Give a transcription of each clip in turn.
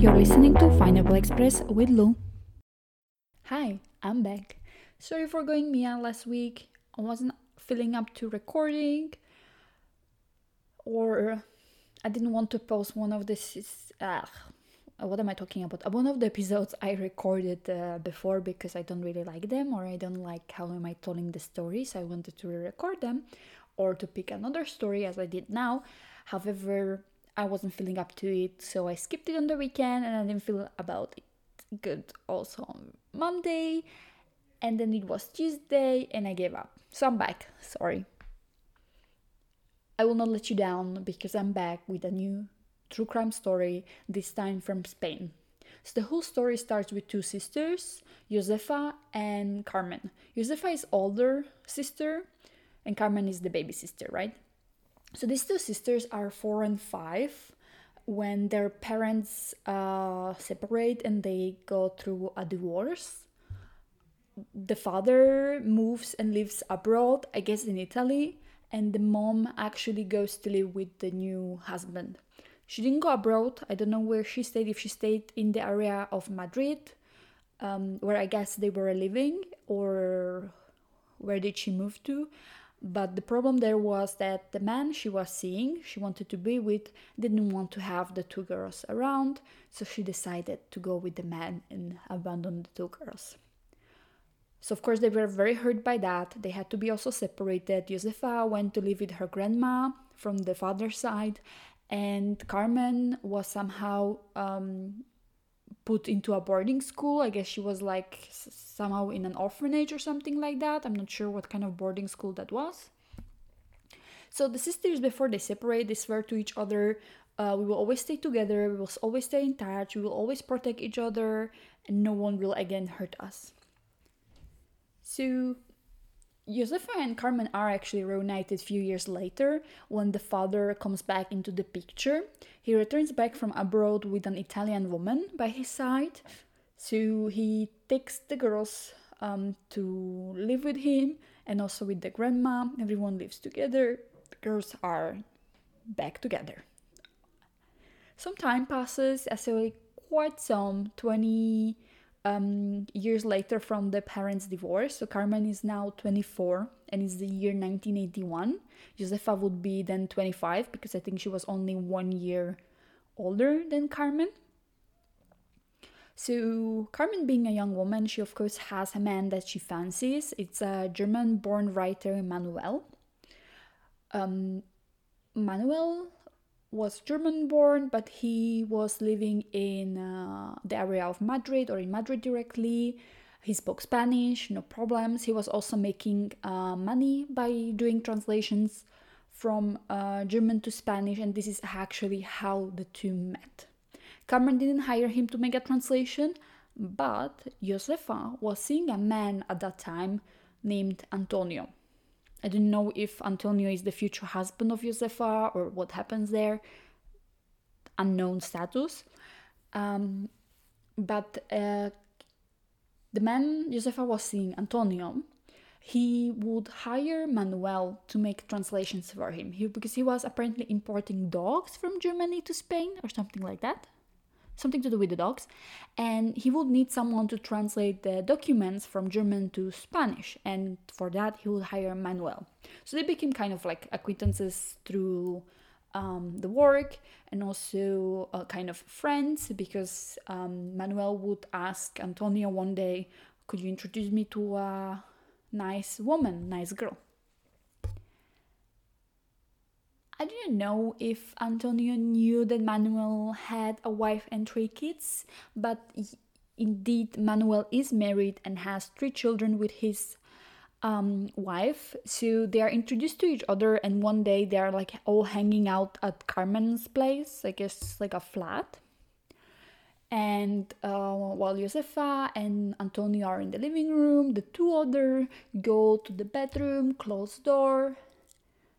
You're listening to Pineapple Express with Lou. Hi, I'm back. Sorry for going Mia last week. I wasn't feeling up to recording, or I didn't want to post one of this. Uh, what am I talking about? One of the episodes I recorded uh, before because I don't really like them, or I don't like how am I telling the stories. I wanted to re-record them, or to pick another story as I did now. However, I wasn't feeling up to it, so I skipped it on the weekend and I didn't feel about it good also on Monday. And then it was Tuesday and I gave up. So I'm back. Sorry. I will not let you down because I'm back with a new true crime story, this time from Spain. So the whole story starts with two sisters, Josefa and Carmen. Josefa is older sister and Carmen is the baby sister, right? So these two sisters are four and five when their parents uh, separate and they go through a divorce. The father moves and lives abroad, I guess in Italy, and the mom actually goes to live with the new husband. She didn't go abroad. I don't know where she stayed, if she stayed in the area of Madrid, um, where I guess they were living, or where did she move to. But the problem there was that the man she was seeing, she wanted to be with, didn't want to have the two girls around, so she decided to go with the man and abandon the two girls. So, of course, they were very hurt by that. They had to be also separated. Josefa went to live with her grandma from the father's side, and Carmen was somehow um, put into a boarding school. I guess she was like somehow in an orphanage or something like that. I'm not sure what kind of boarding school that was. So the sisters, before they separate, they swear to each other, uh, we will always stay together, we will always stay in touch, we will always protect each other, and no one will again hurt us. So Josefa and Carmen are actually reunited a few years later when the father comes back into the picture. He returns back from abroad with an Italian woman by his side. So he takes the girls um, to live with him and also with the grandma. Everyone lives together. The girls are back together. Some time passes, I say quite some 20 um, years later from the parents' divorce. So Carmen is now 24 and it's the year 1981. Josefa would be then 25 because I think she was only one year older than Carmen. So, Carmen, being a young woman, she of course has a man that she fancies. It's a German born writer, Manuel. Um, Manuel was German born, but he was living in uh, the area of Madrid or in Madrid directly. He spoke Spanish, no problems. He was also making uh, money by doing translations from uh, German to Spanish, and this is actually how the two met. Carmen didn't hire him to make a translation, but Josefa was seeing a man at that time named Antonio. I don't know if Antonio is the future husband of Josefa or what happens there. Unknown status. Um, but uh, the man Josefa was seeing, Antonio, he would hire Manuel to make translations for him he, because he was apparently importing dogs from Germany to Spain or something like that something to do with the dogs, and he would need someone to translate the documents from German to Spanish, and for that he would hire Manuel. So they became kind of like acquaintances through um, the work and also uh, kind of friends because um, Manuel would ask Antonio one day, Could you introduce me to a nice woman, nice girl? I didn't know if Antonio knew that Manuel had a wife and three kids, but indeed, Manuel is married and has three children with his um, wife. So they are introduced to each other, and one day they are like all hanging out at Carmen's place, I guess like a flat. And uh, while Josefa and Antonio are in the living room, the two other go to the bedroom, close door.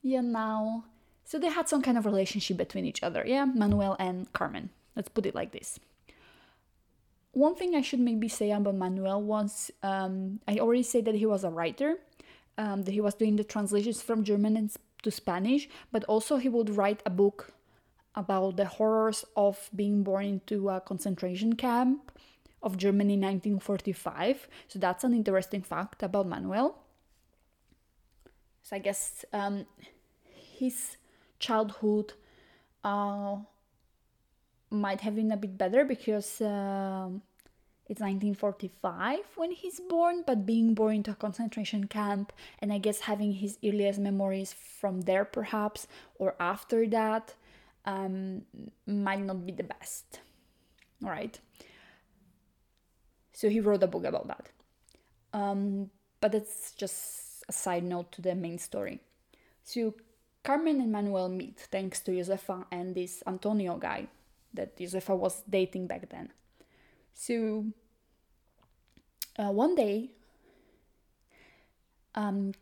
Yeah, now so they had some kind of relationship between each other, yeah, Manuel and Carmen. Let's put it like this. One thing I should maybe say about Manuel was um, I already said that he was a writer, um, that he was doing the translations from German to Spanish, but also he would write a book about the horrors of being born into a concentration camp of Germany in 1945. So that's an interesting fact about Manuel. So I guess um, his childhood uh, might have been a bit better because uh, it's 1945 when he's born, but being born into a concentration camp, and I guess having his earliest memories from there perhaps or after that um, might not be the best. All right. So he wrote a book about that. Um, but it's just a side note to the main story. So Carmen and Manuel meet thanks to Josefa and this Antonio guy that Josefa was dating back then. So uh, one day, um,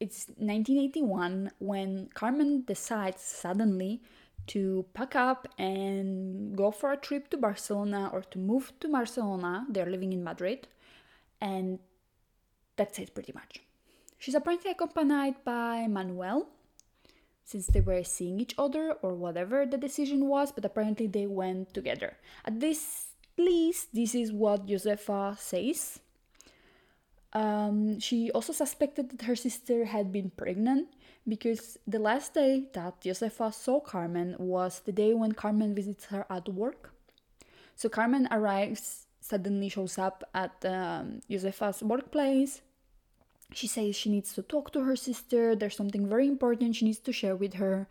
it's 1981 when Carmen decides suddenly to pack up and go for a trip to Barcelona or to move to Barcelona. They're living in Madrid, and that's it pretty much. She's apparently accompanied by Manuel, since they were seeing each other or whatever the decision was, but apparently they went together. At this least, this is what Josefa says. Um, she also suspected that her sister had been pregnant because the last day that Josefa saw Carmen was the day when Carmen visits her at work. So Carmen arrives, suddenly shows up at um, Josefa's workplace. She says she needs to talk to her sister. There's something very important she needs to share with her.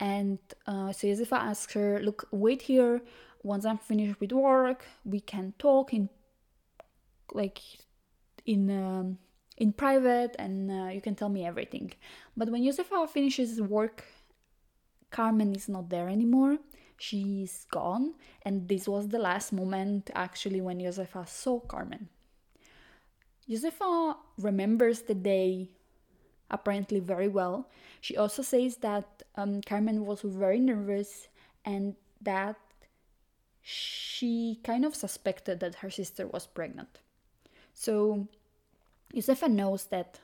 And uh, so Josefa asks her, Look, wait here. Once I'm finished with work, we can talk in like in um, in private and uh, you can tell me everything. But when Josefa finishes work, Carmen is not there anymore. She's gone, and this was the last moment actually when Josefa saw Carmen. Josefa remembers the day apparently very well. She also says that um, Carmen was very nervous and that she kind of suspected that her sister was pregnant. So Josefa knows that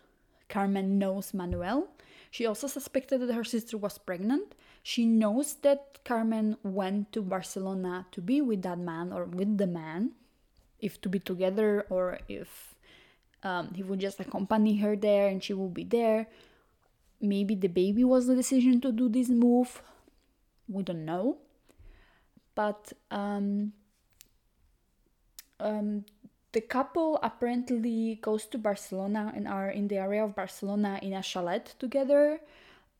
Carmen knows Manuel. She also suspected that her sister was pregnant. She knows that Carmen went to Barcelona to be with that man or with the man, if to be together or if um, he would just accompany her there and she will be there. Maybe the baby was the decision to do this move. We don't know. But um, um, the couple apparently goes to Barcelona and are in the area of Barcelona in a chalet together,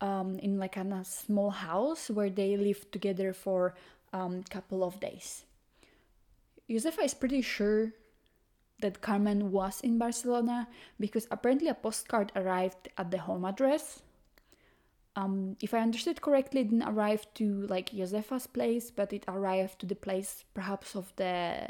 um, in like a small house where they live together for a um, couple of days. Josefa is pretty sure that Carmen was in Barcelona because apparently a postcard arrived at the home address. Um, if I understood correctly, it didn't arrive to like Josefa's place, but it arrived to the place perhaps of the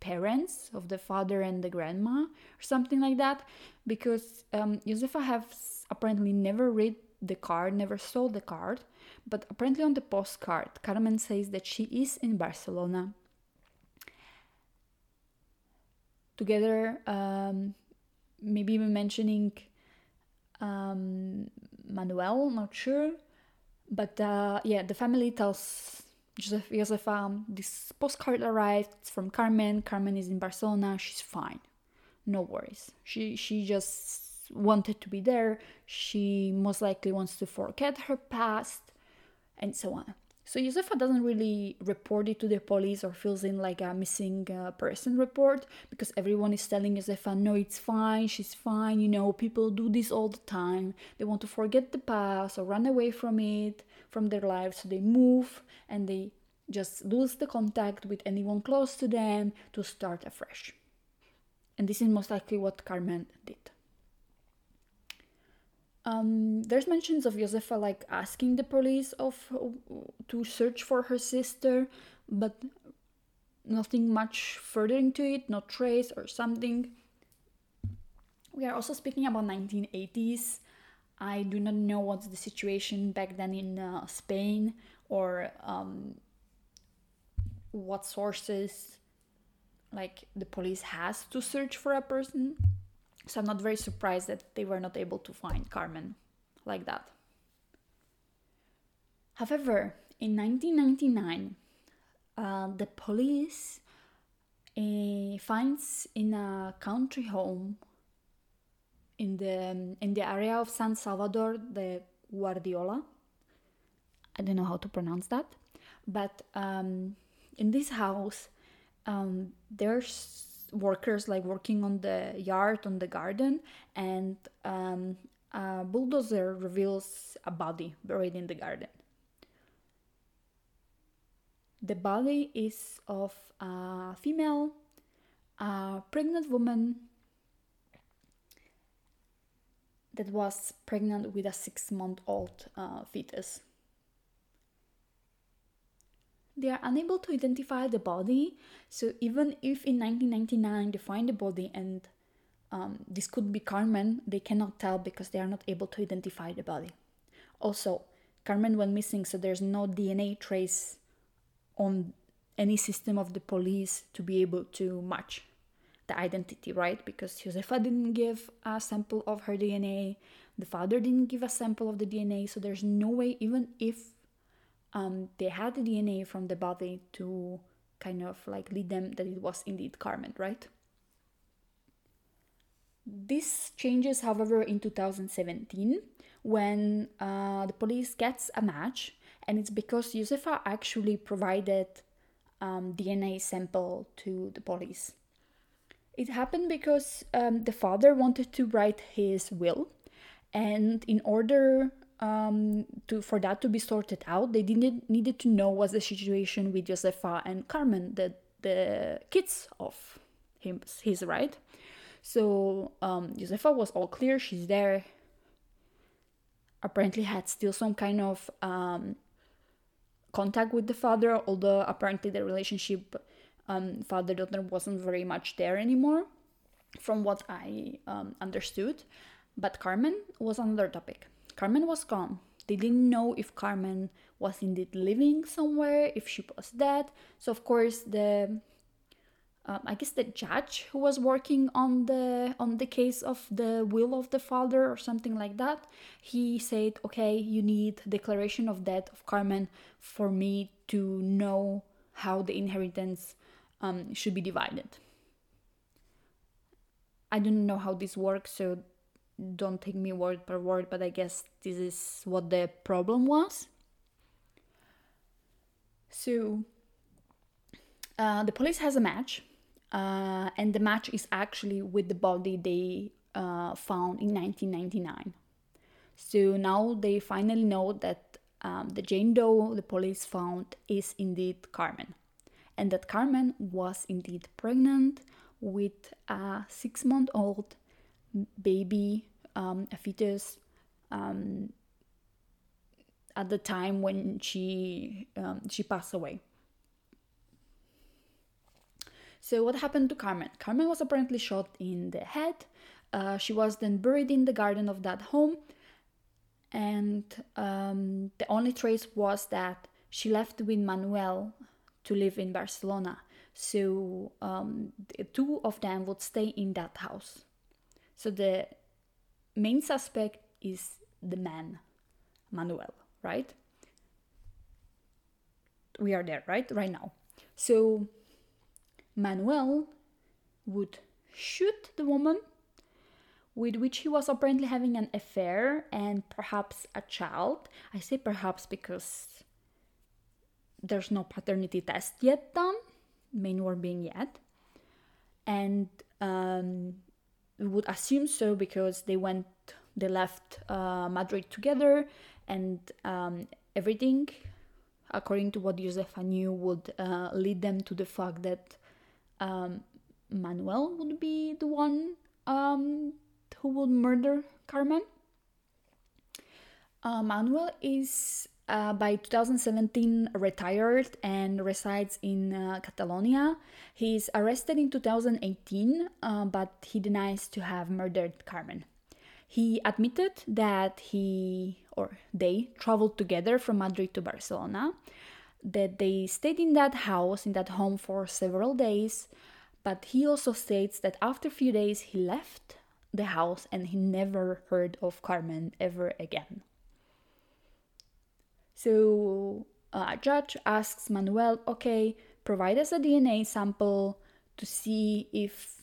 parents of the father and the grandma or something like that because um, Josefa has apparently never read the card, never saw the card, but apparently on the postcard, Carmen says that she is in Barcelona. Together, um, maybe even mentioning um, Manuel, not sure, but uh, yeah, the family tells Joseph, Josefa, this postcard arrived. From Carmen. Carmen is in Barcelona. She's fine. No worries. She she just wanted to be there. She most likely wants to forget her past, and so on. So Josefa doesn't really report it to the police or fills in like a missing uh, person report because everyone is telling Josefa, no, it's fine, she's fine. You know, people do this all the time. They want to forget the past or run away from it, from their lives. So they move and they just lose the contact with anyone close to them to start afresh. And this is most likely what Carmen did. Um, there's mentions of Josefa like asking the police of to search for her sister, but nothing much further into it, no trace or something. We are also speaking about 1980s. I do not know what's the situation back then in uh, Spain or um, what sources like the police has to search for a person so I'm not very surprised that they were not able to find Carmen like that. However, in 1999, uh, the police uh, finds in a country home in the in the area of San Salvador de Guardiola. I don't know how to pronounce that, but um, in this house, um, there's workers like working on the yard, on the garden, and um, a bulldozer reveals a body buried in the garden. The body is of a female, a pregnant woman that was pregnant with a six month old uh, fetus. They are unable to identify the body, so even if in 1999 they find the body and um, this could be Carmen, they cannot tell because they are not able to identify the body. Also, Carmen went missing, so there's no DNA trace on any system of the police to be able to match the identity, right? Because Josefa didn't give a sample of her DNA, the father didn't give a sample of the DNA, so there's no way, even if um, they had the DNA from the body to kind of like lead them that it was indeed Carmen, right? This changes, however, in 2017 when uh, the police gets a match, and it's because Josefa actually provided um, DNA sample to the police. It happened because um, the father wanted to write his will, and in order um, to for that to be sorted out, they didn't needed to know what's the situation with Josefa and Carmen, the the kids of him, his right. So um, Josefa was all clear; she's there. Apparently, had still some kind of um, contact with the father, although apparently the relationship um, father daughter wasn't very much there anymore, from what I um, understood. But Carmen was another topic. Carmen was gone. They didn't know if Carmen was indeed living somewhere, if she was dead. So of course the um, I guess the judge who was working on the on the case of the will of the father or something like that, he said, "Okay, you need declaration of death of Carmen for me to know how the inheritance um, should be divided." I don't know how this works, so don't take me word per word, but I guess this is what the problem was. So uh, the police has a match, uh, and the match is actually with the body they uh, found in 1999. So now they finally know that um, the Jane Doe the police found is indeed Carmen, and that Carmen was indeed pregnant with a six month old baby um, a fetus um, at the time when she um, she passed away. So what happened to Carmen? Carmen was apparently shot in the head. Uh, she was then buried in the garden of that home, and um, the only trace was that she left with Manuel to live in Barcelona. So um, the two of them would stay in that house. So the main suspect is the man, Manuel, right? We are there, right? Right now. So Manuel would shoot the woman with which he was apparently having an affair and perhaps a child. I say perhaps because there's no paternity test yet done, main word being yet. And um, we would assume so because they went they left uh, madrid together and um, everything according to what josefa knew would uh, lead them to the fact that um, manuel would be the one um, who would murder carmen. Uh, manuel is uh, by 2017 retired and resides in uh, Catalonia. He's arrested in 2018, uh, but he denies to have murdered Carmen. He admitted that he or they traveled together from Madrid to Barcelona, that they stayed in that house, in that home for several days, but he also states that after a few days he left the house and he never heard of Carmen ever again. So a judge asks Manuel, okay, provide us a DNA sample to see if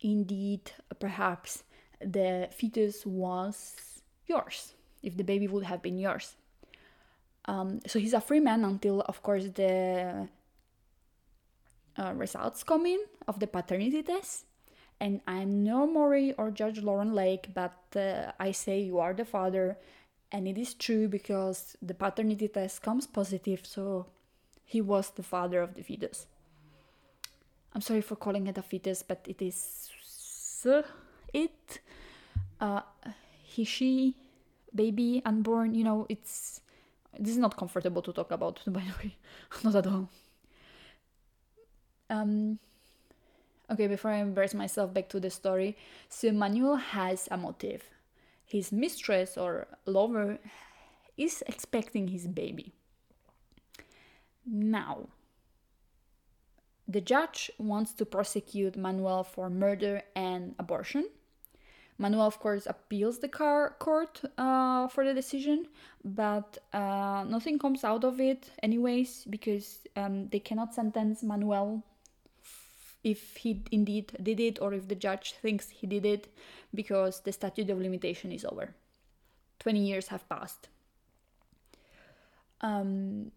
indeed perhaps the fetus was yours, if the baby would have been yours. Um, so he's a free man until, of course, the uh, results come in of the paternity test. And I'm no Maury or Judge Lauren Lake, but uh, I say you are the father, and it is true because the paternity test comes positive, so he was the father of the fetus. I'm sorry for calling it a fetus, but it is it. Uh, he, she, baby, unborn, you know, it's. This is not comfortable to talk about, by the way. not at all. Um, okay, before I embarrass myself, back to the story. So Manuel has a motive. His mistress or lover is expecting his baby. Now, the judge wants to prosecute Manuel for murder and abortion. Manuel, of course, appeals the car court uh, for the decision, but uh, nothing comes out of it, anyways, because um, they cannot sentence Manuel if he indeed did it or if the judge thinks he did it because the statute of limitation is over. 20 years have passed. Um,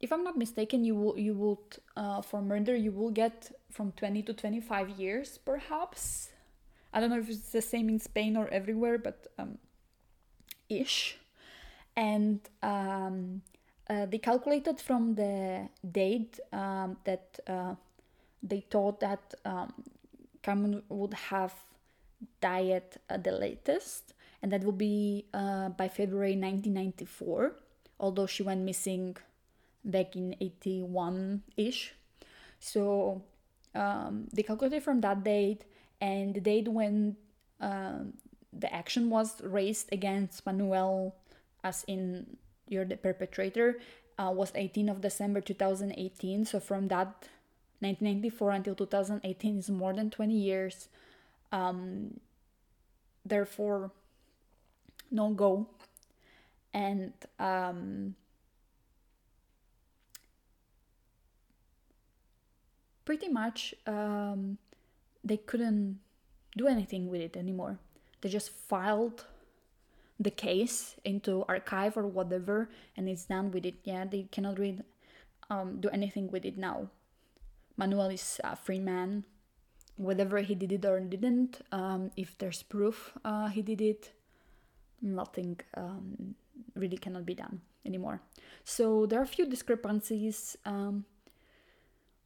if I'm not mistaken, you will you would uh, for murder you will get from 20 to 25 years, perhaps. I don't know if it's the same in Spain or everywhere, but um, ish. And um, uh, they calculated from the date um, that uh, they thought that um, Carmen would have died at the latest, and that would be uh, by February 1994, although she went missing back in 81 ish. So um, they calculated from that date and the date when uh, the action was raised against Manuel, as in you're the perpetrator, uh, was 18 of December 2018. So from that 1994 until 2018 is more than 20 years. Um, therefore, no go. And um, pretty much um, they couldn't do anything with it anymore. They just filed the case into archive or whatever, and it's done with it. Yeah, they cannot really um, do anything with it now. Manuel is a free man. Whether he did it or didn't, um, if there's proof uh, he did it, nothing um, really cannot be done anymore. So there are a few discrepancies um,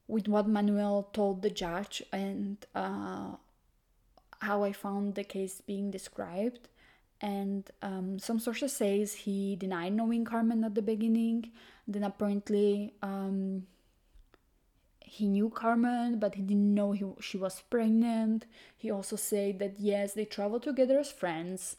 with what Manuel told the judge and uh, how I found the case being described. And um, some sources says he denied knowing Carmen at the beginning. Then apparently um, he knew Carmen, but he didn't know he, she was pregnant. He also said that yes, they traveled together as friends,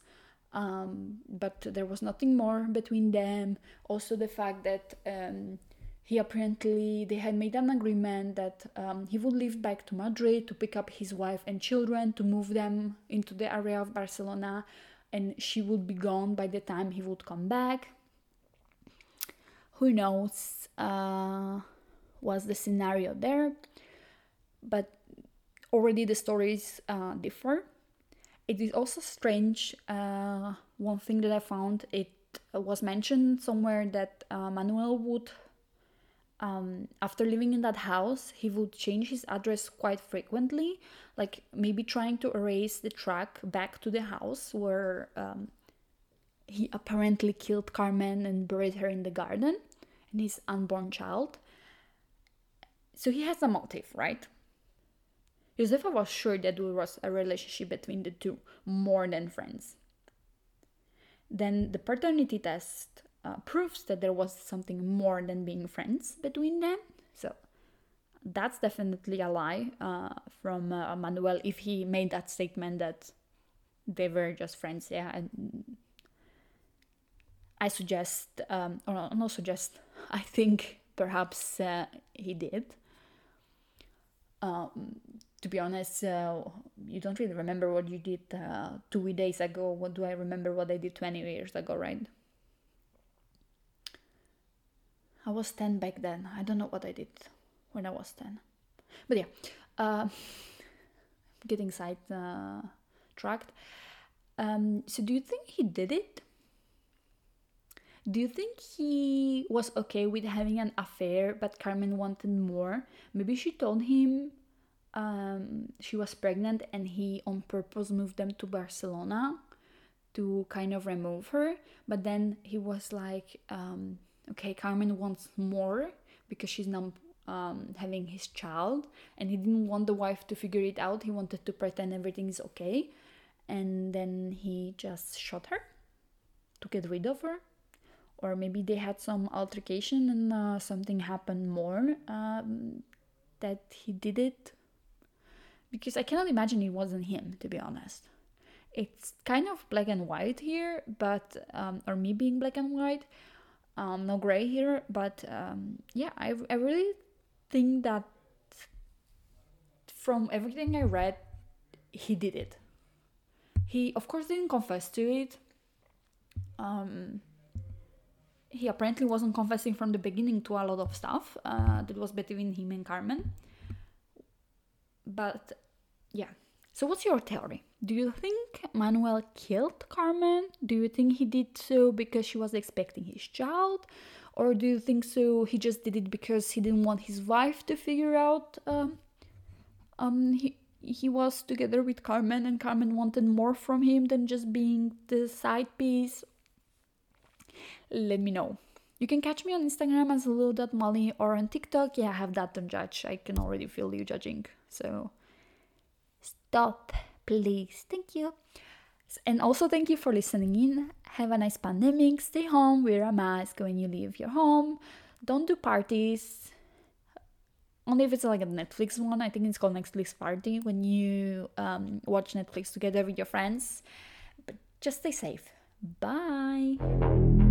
um, but there was nothing more between them. Also, the fact that um, he apparently they had made an agreement that um, he would leave back to madrid to pick up his wife and children to move them into the area of barcelona and she would be gone by the time he would come back. Who knows uh, was the scenario there but already the stories uh, differ. It is also strange uh, one thing that i found it was mentioned somewhere that uh, manuel would um, after living in that house, he would change his address quite frequently, like maybe trying to erase the track back to the house where um, he apparently killed Carmen and buried her in the garden and his unborn child. So he has a motive, right? Josefa was sure that there was a relationship between the two, more than friends. Then the paternity test uh, proves that there was something more than being friends between them. So that's definitely a lie uh, from uh, Manuel if he made that statement that they were just friends. Yeah, and I suggest, um, or not suggest, I think perhaps uh, he did. Um, to be honest, uh, you don't really remember what you did uh, two days ago. What do I remember what I did 20 years ago, right? I was 10 back then. I don't know what I did when I was 10. But yeah, uh, getting sidetracked. Uh, um, so, do you think he did it? Do you think he was okay with having an affair, but Carmen wanted more? Maybe she told him um, she was pregnant and he on purpose moved them to Barcelona to kind of remove her. But then he was like, um, okay, Carmen wants more because she's now um, having his child and he didn't want the wife to figure it out. He wanted to pretend everything is okay. And then he just shot her to get rid of her. Or maybe they had some altercation and uh, something happened more um, that he did it because I cannot imagine it wasn't him, to be honest. It's kind of black and white here, but um, or me being black and white, um, no gray here. But um, yeah, I I really think that from everything I read, he did it. He of course didn't confess to it. Um, he apparently wasn't confessing from the beginning to a lot of stuff uh, that was between him and Carmen. But yeah. So, what's your theory? Do you think Manuel killed Carmen? Do you think he did so because she was expecting his child? Or do you think so he just did it because he didn't want his wife to figure out um, um, he, he was together with Carmen and Carmen wanted more from him than just being the side piece? Let me know. You can catch me on Instagram as lulu.molly or on TikTok. Yeah, I have that, don't judge. I can already feel you judging. So stop, please. Thank you. And also, thank you for listening in. Have a nice pandemic. Stay home, wear a mask when you leave your home. Don't do parties. Only if it's like a Netflix one. I think it's called Netflix Party when you um, watch Netflix together with your friends. But just stay safe. Bye.